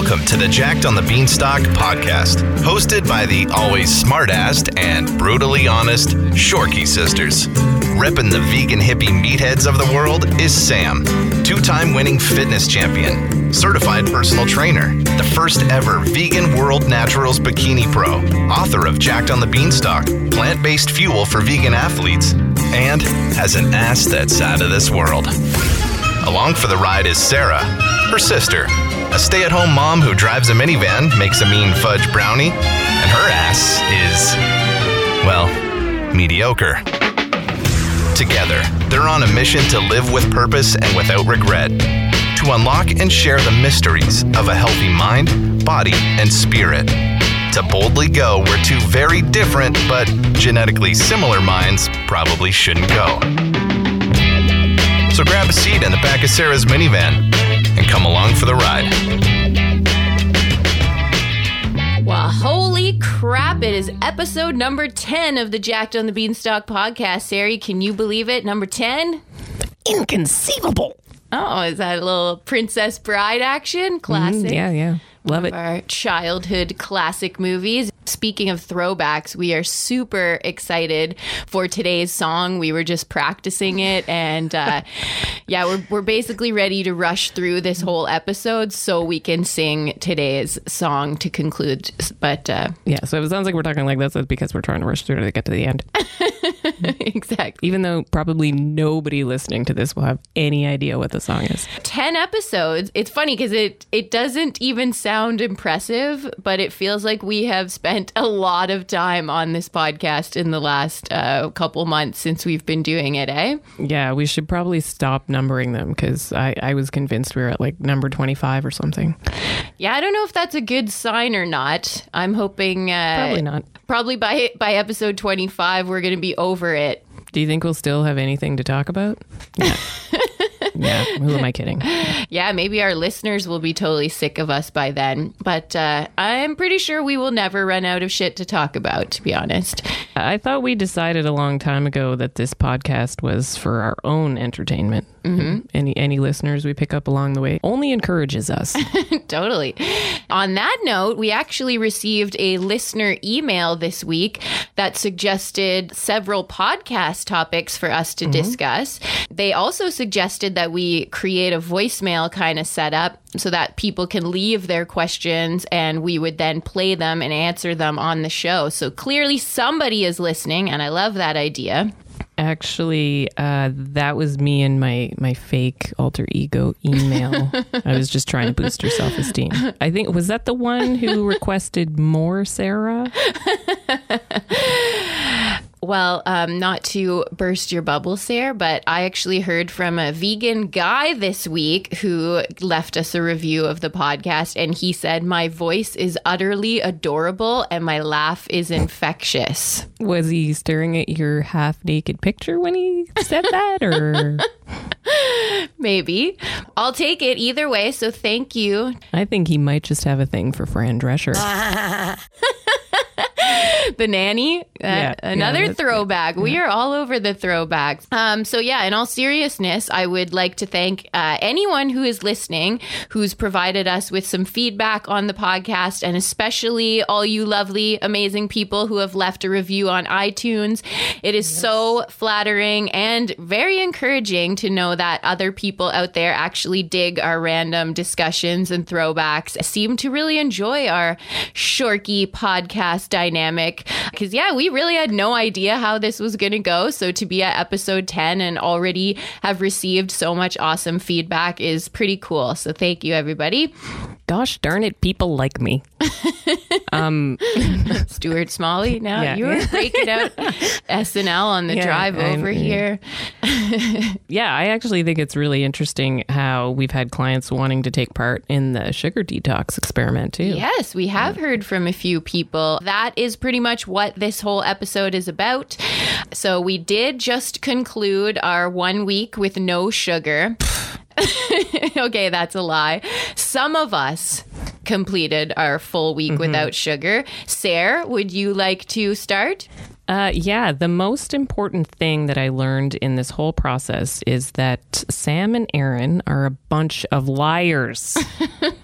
Welcome to the Jacked on the Beanstalk podcast, hosted by the always smart-assed and brutally honest Shorkey sisters. Repping the vegan hippie meatheads of the world is Sam, two-time winning fitness champion, certified personal trainer, the first ever vegan world naturals bikini pro, author of Jacked on the Beanstalk, plant-based fuel for vegan athletes, and has an ass that's out of this world. Along for the ride is Sarah, her sister, a stay at home mom who drives a minivan, makes a mean fudge brownie, and her ass is, well, mediocre. Together, they're on a mission to live with purpose and without regret, to unlock and share the mysteries of a healthy mind, body, and spirit, to boldly go where two very different but genetically similar minds probably shouldn't go. So grab a seat in the back of Sarah's minivan and come along for the ride. Well, holy crap. It is episode number 10 of the Jacked on the Beanstalk podcast. Sari, can you believe it? Number 10? Inconceivable. Oh, is that a little Princess Bride action? Classic. Mm, yeah, yeah. Love it. Our childhood classic movies. Speaking of throwbacks, we are super excited for today's song. We were just practicing it, and uh, yeah, we're, we're basically ready to rush through this whole episode so we can sing today's song to conclude. But uh, Yeah, so if it sounds like we're talking like this, it's because we're trying to rush through to get to the end. exactly. Even though probably nobody listening to this will have any idea what the song is. 10 episodes it's funny because it it doesn't even sound impressive but it feels like we have spent a lot of time on this podcast in the last uh, couple months since we've been doing it eh Yeah, we should probably stop numbering them because I, I was convinced we were at like number 25 or something. yeah i don't know if that's a good sign or not i'm hoping uh, Probably not. probably by by episode 25 we're gonna be over it Do you think we'll still have anything to talk about? Yeah. yeah, who am I kidding? yeah maybe our listeners will be totally sick of us by then but uh, i'm pretty sure we will never run out of shit to talk about to be honest I thought we decided a long time ago that this podcast was for our own entertainment. Mm-hmm. Any any listeners we pick up along the way only encourages us. Totally. On that note, we actually received a listener email this week that suggested several podcast topics for us to discuss. They also suggested that we create a voicemail kind of setup so that people can leave their questions and we would then play them and answer them on the show. So clearly somebody is listening, and I love that idea. Actually, uh, that was me and my my fake alter ego email. I was just trying to boost your self esteem. I think was that the one who requested more Sarah. Well, um, not to burst your bubble, Sarah, but I actually heard from a vegan guy this week who left us a review of the podcast, and he said, My voice is utterly adorable and my laugh is infectious. Was he staring at your half naked picture when he said that, or Maybe. I'll take it either way, so thank you. I think he might just have a thing for Fran Drescher. The nanny, uh, Yeah, another yeah, throwback. We are all over the throwbacks. Um, so yeah, in all seriousness, I would like to thank uh, anyone who is listening, who's provided us with some feedback on the podcast, and especially all you lovely, amazing people who have left a review on iTunes. It is so flattering and very encouraging to know that other people out there actually dig our random discussions and throwbacks, seem to really enjoy our Shorkey podcast dynamic. Because, yeah, we really had no idea how this was going to go. So to be at episode 10 and already have received so much awesome feedback is pretty cool. So thank you, everybody. Gosh darn it, people like me. um, Stuart Smalley, now Yeah. you were breaking out SNL on the Yeah, drive I'm- over yeah. here. Yeah, I actually think it's really interesting how we've had clients wanting to take part in the sugar detox experiment too. Yes, we have heard from a few people. That is pretty much what this whole episode is about. So we did just conclude our one week with no sugar. okay, that's a lie. Some of us completed our full week without sugar. Sarah, would you like to start? Uh, yeah, the most important thing that I learned in this whole process is that Sam and Aaron are a bunch of liars.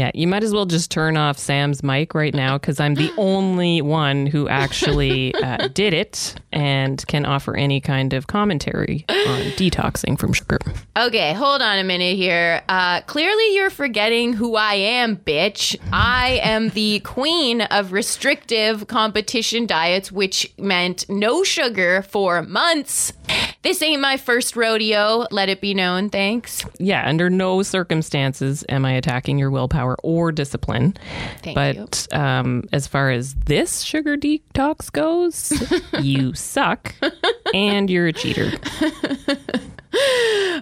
Yeah, you might as well just turn off Sam's mic right now because I'm the only one who actually uh, did it and can offer any kind of commentary on detoxing from sugar. Okay, hold on a minute here. Uh, clearly, you're forgetting who I am, bitch. I am the queen of restrictive competition diets, which meant no sugar for months. This ain't my first rodeo, let it be known, thanks. Yeah, under no circumstances am I attacking your willpower or discipline. Thank but um, as far as this sugar detox goes, you suck and you're a cheater.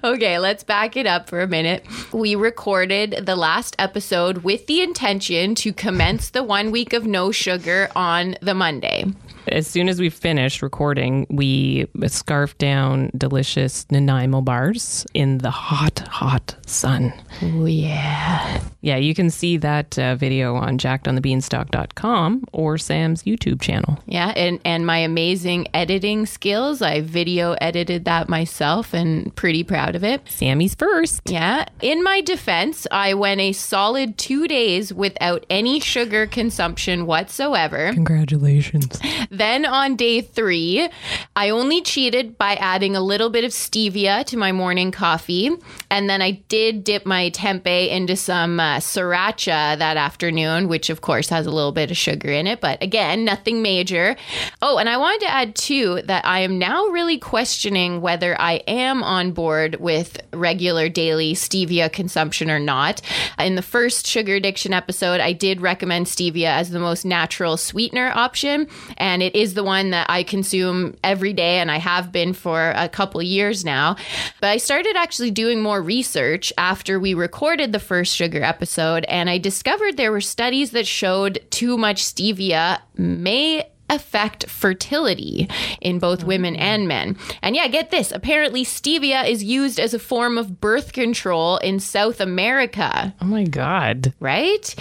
Okay, let's back it up for a minute. We recorded the last episode with the intention to commence the one week of no sugar on the Monday. As soon as we finished recording, we scarfed down delicious Nanaimo bars in the hot, hot sun. Oh, yeah. Yeah, you can see that uh, video on jackedonthebeanstalk.com or Sam's YouTube channel. Yeah, and, and my amazing editing skills. I video edited that myself and pretty proud of it. Sammy's first. Yeah. In my defense, I went a solid two days without any sugar consumption whatsoever. Congratulations. Then on day three, I only cheated by adding a little bit of stevia to my morning coffee. And then I did dip my tempeh into some uh, sriracha that afternoon, which of course has a little bit of sugar in it. But again, nothing major. Oh, and I wanted to add too that I am now really questioning whether I am on board with regular daily stevia consumption or not. In the first sugar addiction episode, I did recommend stevia as the most natural sweetener option. And it is the one that I consume every day, and I have been for a couple years now. But I started actually doing more research after we recorded the first sugar episode, and I discovered there were studies that showed too much stevia may affect fertility in both women mm. and men. And yeah, get this. Apparently, stevia is used as a form of birth control in South America Oh my God. right?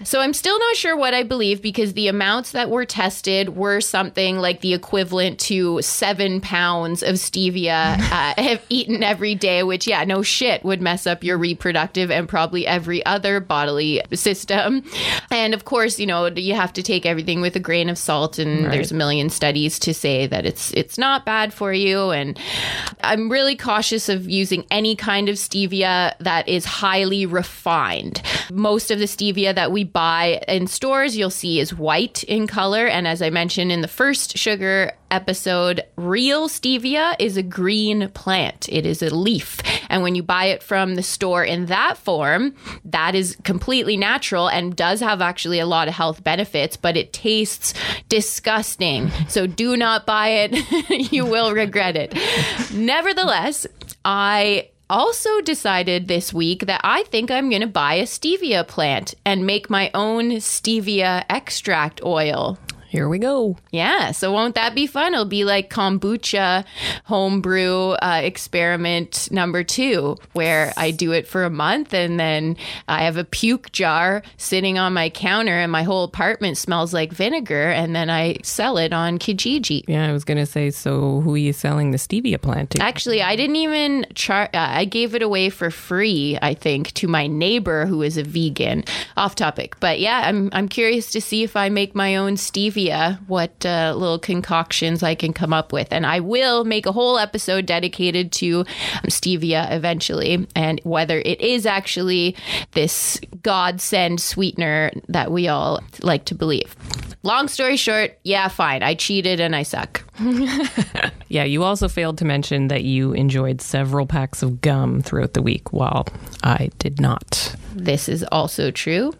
So I'm still not sure what I believe because the amounts that were tested were something like the equivalent to seven pounds of stevia uh, have eaten every day, which, yeah, no shit would mess up your reproductive and probably every other bodily system. And of course, you know, you have to take everything with a grain of salt and there's a million studies to say that it's it's not bad for you and I'm really cautious of using any kind of stevia that is highly refined. Most of the stevia that we buy in stores you'll see is white in color and as I mentioned in the first sugar episode, real stevia is a green plant. It is a leaf. And when you buy it from the store in that form, that is completely natural and does have actually a lot of health benefits, but it tastes disgusting. So do not buy it. you will regret it. Nevertheless, I also decided this week that I think I'm going to buy a stevia plant and make my own stevia extract oil. Here we go. Yeah, so won't that be fun? It'll be like kombucha homebrew uh, experiment number two, where I do it for a month and then I have a puke jar sitting on my counter and my whole apartment smells like vinegar, and then I sell it on Kijiji. Yeah, I was going to say, so who are you selling the stevia plant to? Actually, I didn't even char. Uh, I gave it away for free. I think to my neighbor who is a vegan. Off topic, but yeah, I'm I'm curious to see if I make my own stevia, what uh, little concoctions I can come up with, and I will make a whole episode dedicated to um, stevia eventually, and whether it is actually this godsend sweetener that we all like to believe. Long story short, yeah, fine. I cheated and I suck. Yeah, you also failed to mention that you enjoyed several packs of gum throughout the week, while I did not. This is also true.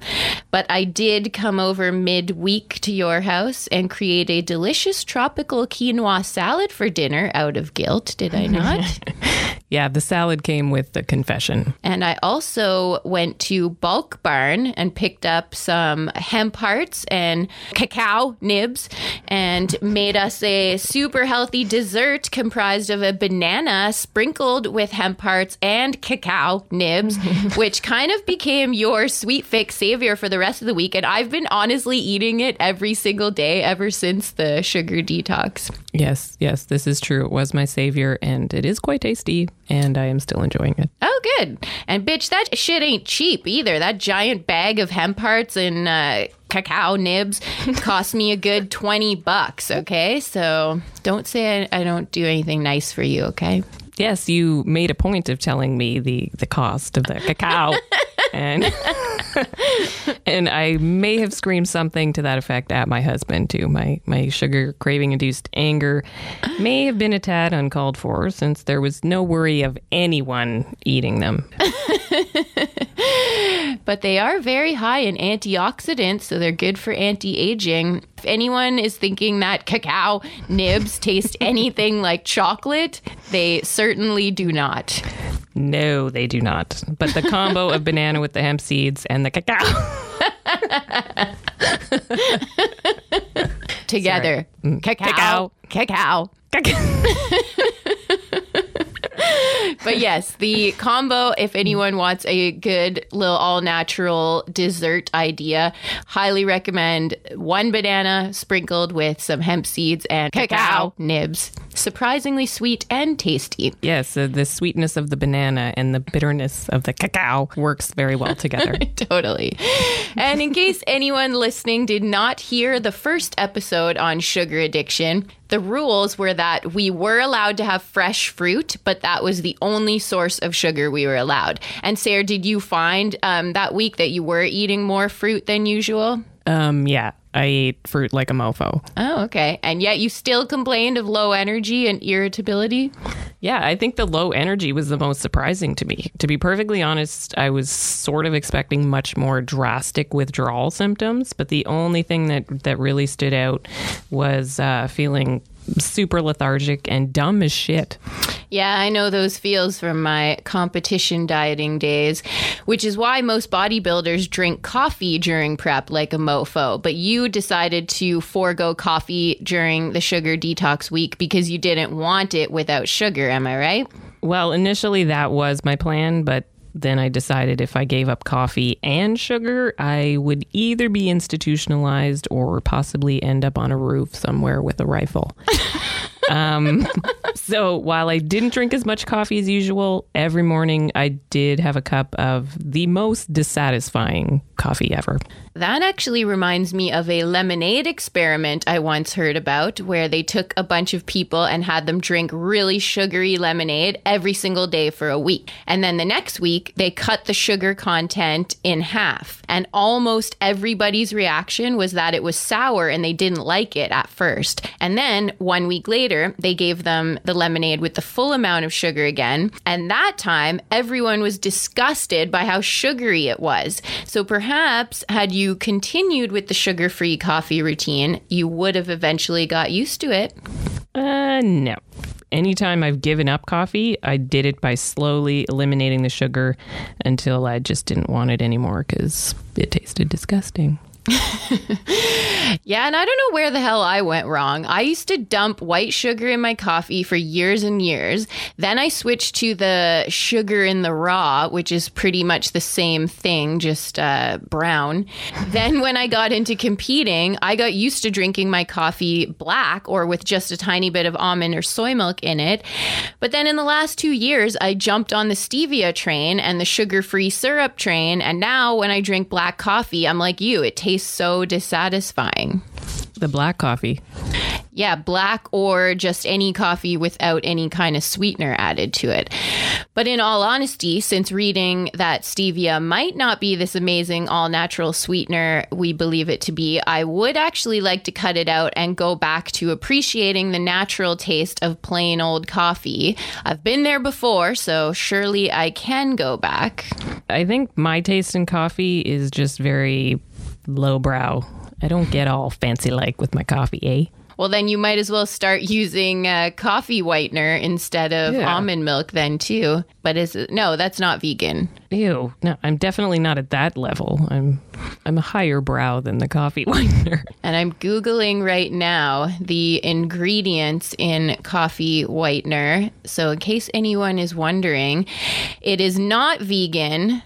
But I did come over midweek to your house and create a delicious tropical quinoa salad for dinner out of guilt, did I not? Yeah, the salad came with the confession. and I also went to Bulk Barn and picked up some hemp hearts and cacao nibs and made us a super healthy dessert comprised of a banana sprinkled with hemp hearts and cacao nibs, which kind of became your sweet fix savior for the rest of the week. And I've been honestly eating it every single day ever since the sugar detox. Yes, yes, this is true. It was my savior, and it is quite tasty. And I am still enjoying it. Oh, good. And bitch, that shit ain't cheap either. That giant bag of hemp hearts and uh, cacao nibs cost me a good 20 bucks, okay? So don't say I, I don't do anything nice for you, okay? Yes, you made a point of telling me the the cost of the cacao. and and I may have screamed something to that effect at my husband too. My my sugar craving induced anger may have been a tad uncalled for since there was no worry of anyone eating them. But they are very high in antioxidants, so they're good for anti aging. If anyone is thinking that cacao nibs taste anything like chocolate, they certainly do not. No, they do not. But the combo of banana with the hemp seeds and the cacao. Together. Mm. Cacao. Cacao. cacao. but yes, the combo, if anyone wants a good little all natural dessert idea, highly recommend one banana sprinkled with some hemp seeds and cacao nibs. Surprisingly sweet and tasty. Yes, uh, the sweetness of the banana and the bitterness of the cacao works very well together. totally. And in case anyone listening did not hear the first episode on sugar addiction, the rules were that we were allowed to have fresh fruit, but that was the only source of sugar we were allowed. And Sarah, did you find um, that week that you were eating more fruit than usual? Um, yeah, I ate fruit like a mofo. Oh, okay. And yet you still complained of low energy and irritability? Yeah, I think the low energy was the most surprising to me. To be perfectly honest, I was sort of expecting much more drastic withdrawal symptoms, but the only thing that that really stood out was uh, feeling super lethargic and dumb as shit. Yeah, I know those feels from my competition dieting days, which is why most bodybuilders drink coffee during prep like a mofo. But you decided to forego coffee during the sugar detox week because you didn't want it without sugar, am I right? Well, initially that was my plan, but then I decided if I gave up coffee and sugar, I would either be institutionalized or possibly end up on a roof somewhere with a rifle. um, so while I didn't drink as much coffee as usual, every morning I did have a cup of the most dissatisfying coffee ever. That actually reminds me of a lemonade experiment I once heard about where they took a bunch of people and had them drink really sugary lemonade every single day for a week. And then the next week, they cut the sugar content in half. And almost everybody's reaction was that it was sour and they didn't like it at first. And then one week later, they gave them the lemonade with the full amount of sugar again. And that time, everyone was disgusted by how sugary it was. So perhaps had you continued with the sugar free coffee routine, you would have eventually got used to it. Uh, no. Anytime I've given up coffee, I did it by slowly eliminating the sugar until I just didn't want it anymore because it tasted disgusting. Yeah, and I don't know where the hell I went wrong. I used to dump white sugar in my coffee for years and years. Then I switched to the sugar in the raw, which is pretty much the same thing, just uh, brown. then when I got into competing, I got used to drinking my coffee black or with just a tiny bit of almond or soy milk in it. But then in the last two years, I jumped on the stevia train and the sugar free syrup train. And now when I drink black coffee, I'm like you, it tastes so dissatisfying. The black coffee. Yeah, black or just any coffee without any kind of sweetener added to it. But in all honesty, since reading that stevia might not be this amazing all natural sweetener we believe it to be, I would actually like to cut it out and go back to appreciating the natural taste of plain old coffee. I've been there before, so surely I can go back. I think my taste in coffee is just very lowbrow. I don't get all fancy like with my coffee, eh? Well, then you might as well start using uh, coffee whitener instead of Yeah. almond milk, then too. But is it, no, that's not vegan. Ew. No, I'm definitely not at that level. I'm I'm a higher brow than the coffee whitener. And I'm Googling right now the ingredients in coffee whitener. So, in case anyone is wondering, it is not vegan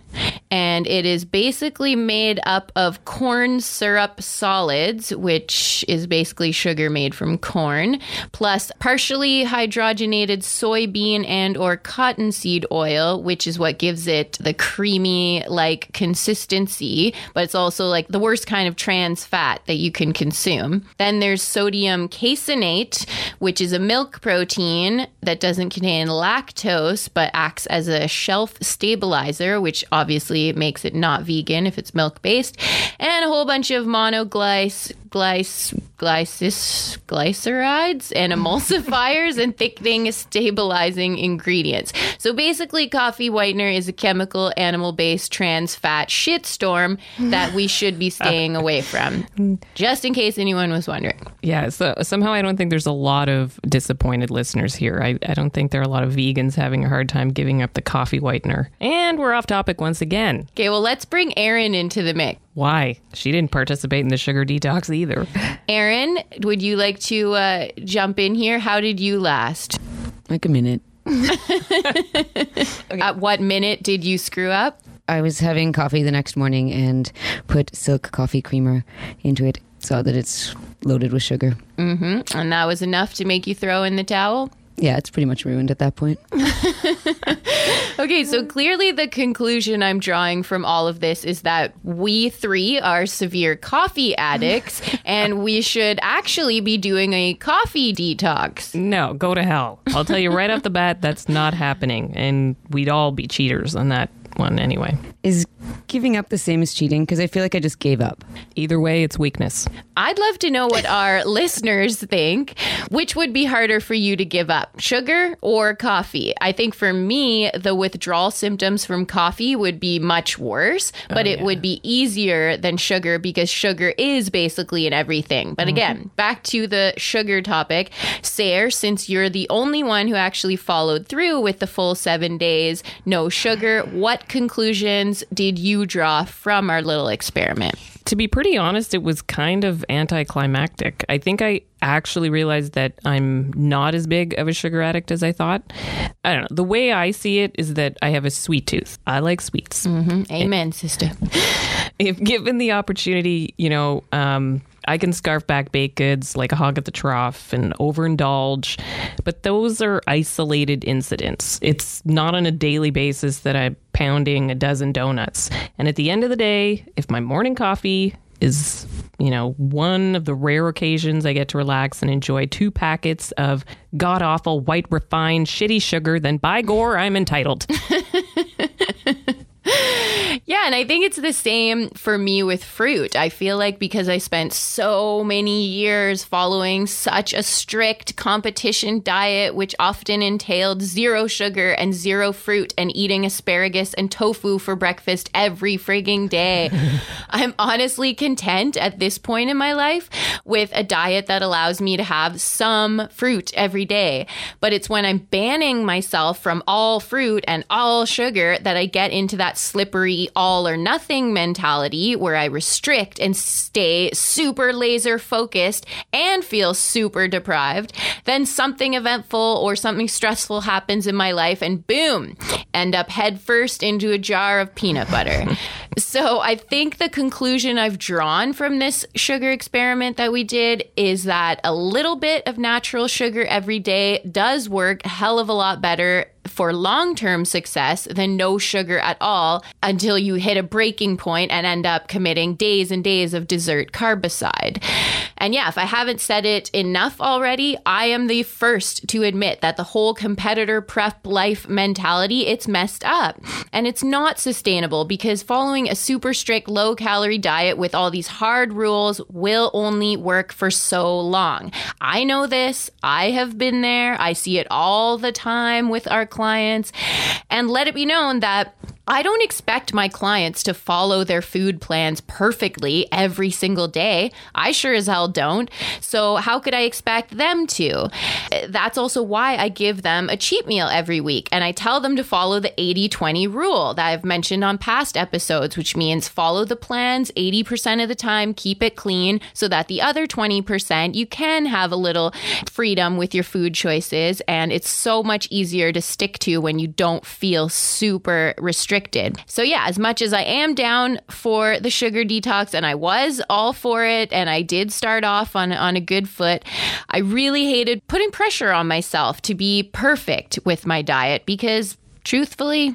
and it is basically made up of corn syrup solids, which is basically sugar made from corn, plus partially hydrogenated soybean and or cottonseed oil, which is what gives it the creamy like consistency, but it's also like the worst kind of trans fat that you can consume. Then there's sodium caseinate, which is a milk protein that doesn't contain lactose but acts as a shelf stabilizer, which obviously makes it not vegan if it's milk based, and a whole bunch of monoglyce glyce, glycis, glycerides and emulsifiers and thickening stabilizing ingredients. So basically, coffee whitener is a chemical animal based trans fat shitstorm that we should be staying away from. Just in case anyone was wondering. Yeah, so somehow I don't think there's a lot of disappointed listeners here. I, I don't think there are a lot of vegans having a hard time giving up the coffee whitener. And we're off topic once again. Okay, well, let's bring Aaron into the mix. Why? She didn't participate in the sugar detox either. Erin, would you like to uh, jump in here? How did you last? Like a minute. At what minute did you screw up? I was having coffee the next morning and put silk coffee creamer into it. Saw that it's loaded with sugar. Mm-hmm. And that was enough to make you throw in the towel? Yeah, it's pretty much ruined at that point. Okay, so clearly the conclusion I'm drawing from all of this is that we three are severe coffee addicts and we should actually be doing a coffee detox. No, go to hell. I'll tell you right off the bat, that's not happening. And we'd all be cheaters on that one anyway. Is giving up the same as cheating? Because I feel like I just gave up. Either way, it's weakness. I'd love to know what our listeners think. Which would be harder for you to give up, sugar or coffee? I think for me, the withdrawal symptoms from coffee would be much worse, but oh, it would be easier than sugar because sugar is basically in everything. But mm-hmm. again, back to the sugar topic. Sarah, since you're the only one who actually followed through with the full seven days, no sugar, what conclusions did you draw from our little experiment? To be pretty honest, it was kind of anticlimactic. I think I actually realized that I'm not as big of a sugar addict as I thought. I don't know. The way I see it is that I have a sweet tooth. I like sweets. Amen, sister. If given the opportunity, you know, um, I can scarf back baked goods like a hog at the trough and overindulge, but those are isolated incidents. It's not on a daily basis that I'm pounding a dozen donuts. And at the end of the day, if my morning coffee is, you know, one of the rare occasions I get to relax and enjoy two packets of god awful white refined shitty sugar, then by gore, I'm entitled. I think it's the same for me with fruit. I feel like because I spent so many years following such a strict competition diet, which often entailed zero sugar and zero fruit and eating asparagus and tofu for breakfast every frigging day, I'm honestly content at this point in my life with a diet that allows me to have some fruit every day. But it's when I'm banning myself from all fruit and all sugar that I get into that slippery all or nothing mentality where I restrict and stay super laser focused and feel super deprived. Then something eventful or something stressful happens in my life and boom, end up headfirst into a jar of peanut butter. so I think the conclusion I've drawn from this sugar experiment that we did is that a little bit of natural sugar every day does work a hell of a lot better for long term success than no sugar at all until you hit a breaking point and end up committing days and days of dessert carbicide. And yeah, if I haven't said it enough already, I am the first to admit that the whole competitor prep life mentality, it's messed up. And it's not sustainable because following a super strict low calorie diet with all these hard rules will only work for so long. I know this. I have been there. I see it all the time with our clients. And let it be known that I don't expect my clients to follow their food plans perfectly every single day. I sure as hell don't. So, how could I expect them to? That's also why I give them a cheat meal every week and I tell them to follow the 80 20 rule that I've mentioned on past episodes, which means follow the plans 80% of the time, keep it clean so that the other 20% you can have a little freedom with your food choices. And it's so much easier to stick to when you don't feel super restricted restricted. So, yeah, as much as I am down for the sugar detox, and I was all for it, and I did start off on, on a good foot, I really hated putting pressure on myself to be perfect with my diet because truthfully,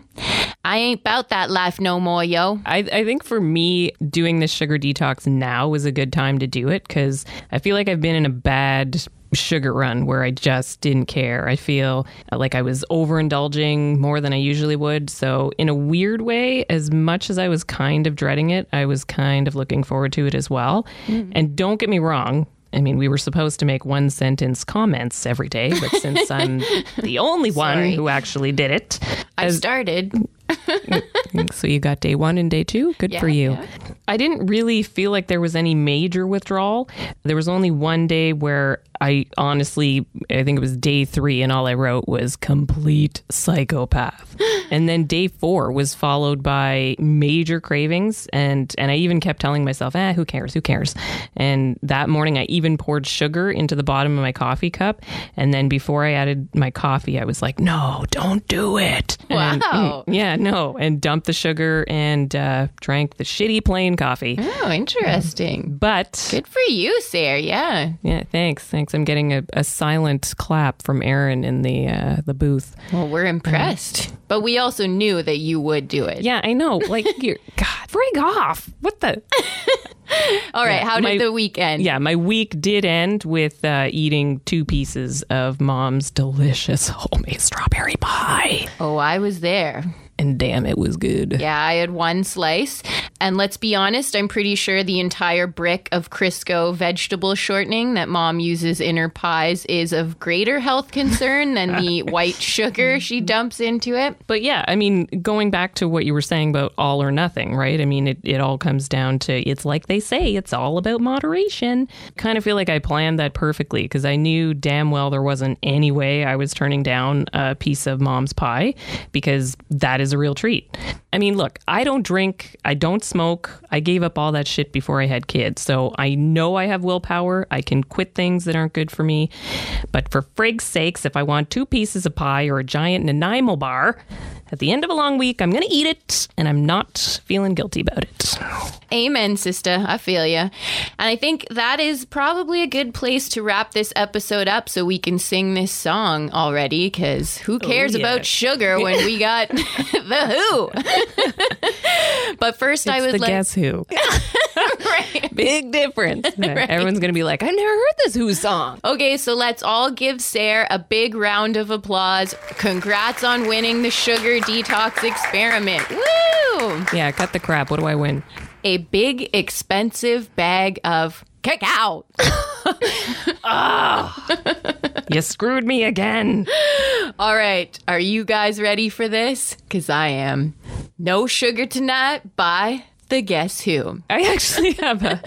I ain't about that life no more, yo. I, I think for me, doing this sugar detox now was a good time to do it because I feel like I've been in a bad sugar run where I just didn't care. I feel like I was overindulging more than I usually would. So, in a weird way, as much as I was kind of dreading it, I was kind of looking forward to it as well. Mm. And don't get me wrong, I mean, we were supposed to make one sentence comments every day, but since I'm the only one who actually did it, I started. so you got day one and day two. Good for you. yeah. I didn't really feel like there was any major withdrawal. There was only one day where I honestly, I think it was day three, and all I wrote was complete psychopath. and then day four was followed by major cravings, and and I even kept telling myself, "Ah, who cares? Who cares?" And that morning, I even poured sugar into the bottom of my coffee cup, and then before I added my coffee, I was like, "No, don't do it." And- Wow. yeah, no, and dumped the sugar and uh, drank the shitty plain coffee. Oh, interesting. But Good for you, Sarah. Yeah. yeah, thanks, thanks. I'm getting a, a silent clap from Aaron in the uh, the booth. Well, we're impressed. But we also knew that you would do it. Yeah, I know. Like, you're, God, frig off. What the? All right. How did my- the weekend? Yeah, my week did end with uh, eating two pieces of mom's delicious homemade strawberry pie, Oh, I was there. And damn, it was good. Yeah, I had one slice. And let's be honest, I'm pretty sure the entire brick of Crisco vegetable shortening that mom uses in her pies is of greater health concern than the white sugar she dumps into it. But yeah, I mean, going back to what you were saying about all or nothing, right? I mean, it, it all comes down to it's like they say, it's all about moderation. Kind of feel like I planned that perfectly because I knew damn well there wasn't any way I was turning down a piece of mom's pie because that is a real treat. I mean, look, I don't drink, I don't smoke. I gave up all that shit before I had kids. So I know I have willpower. I can quit things that aren't good for me. But for frig's sakes, if I want two pieces of pie or a giant Nanaimo bar, at the end of a long week, I'm going to eat it and I'm not feeling guilty about it. Amen, sister. I feel ya. And I think that is probably a good place to wrap this episode up so we can sing this song already because who oh, cares yeah. about sugar when we got the who? but first, I It's would the like. Guess Who. Right. Big difference. Everyone's going to be like, I've never heard this Who song. Okay, so let's all give Sarah a big round of applause. Congrats on winning the sugar detox experiment. Woo! Yeah, cut the crap. What do I win? A big, expensive bag of cacao. You screwed me again. All right, are you guys ready for this? Because I am. No Sugar Tonight by The Guess Who. I actually have a,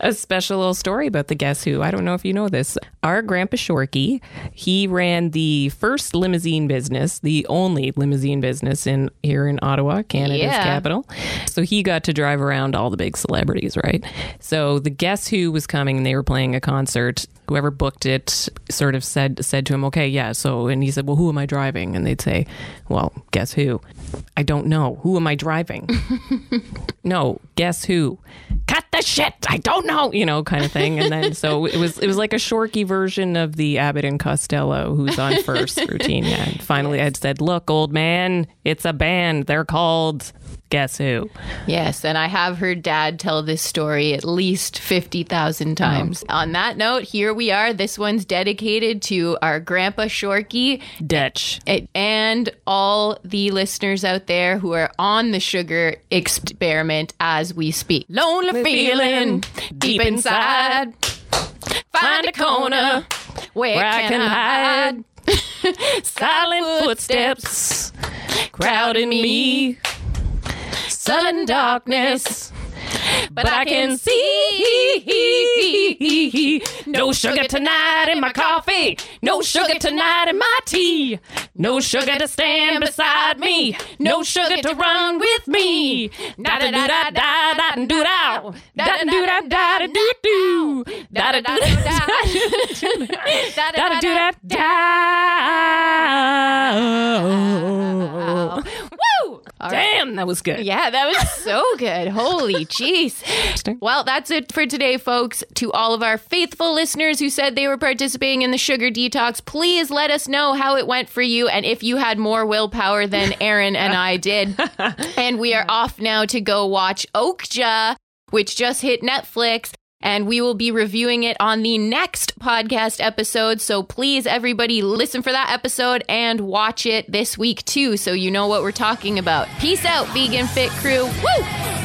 a special little story about the Guess Who. I don't know if you know this. Our grandpa Shorkey, he ran the first limousine business, the only limousine business in here in Ottawa, Canada's Yeah. capital. So he got to drive around all the big celebrities, right? So the Guess Who was coming and they were playing a concert. Whoever booked it sort of said said to him, "Okay, yeah." So and he said, "Well, who am I driving?" And they'd say, "Well, guess who? I don't know. Who am I driving?" no, guess who? The shit. I don't know, you know, kind of thing. And then so it was it was like a Shorkey version of the Abbott and Costello who's on first routine. Yeah. And finally I'd said, Look, old man, it's a band. They're called Guess Who? Yes, and I have heard dad tell this story at least 50,000 times. On that note, here we are. This one's dedicated to our grandpa Shorkey Dutch. and all the listeners out there who are on the sugar experiment as we speak. Lonely feeling deep inside. Find a corner where, Where I can hide. Silent footsteps crowding me. Sudden darkness. But I can see no sugar tonight in my coffee, no sugar tonight in my tea, no sugar to stand beside me, no sugar to run with me. Da da da da da da do da da da do da da da do do da da do da da da do da da. Woo! Damn, that was good. Yeah, that was so good. Holy jeez. Well, that's it for today, folks. To all of our faithful listeners who said they were participating in the sugar detox, please let us know how it went for you and if you had more willpower than Aaron and I did. and we are off now to go watch Okja, which just hit Netflix. And we will be reviewing it on the next podcast episode. So please, everybody, listen for that episode and watch it this week too, so you know what we're talking about. Peace out, Vegan Fit Crew. Woo!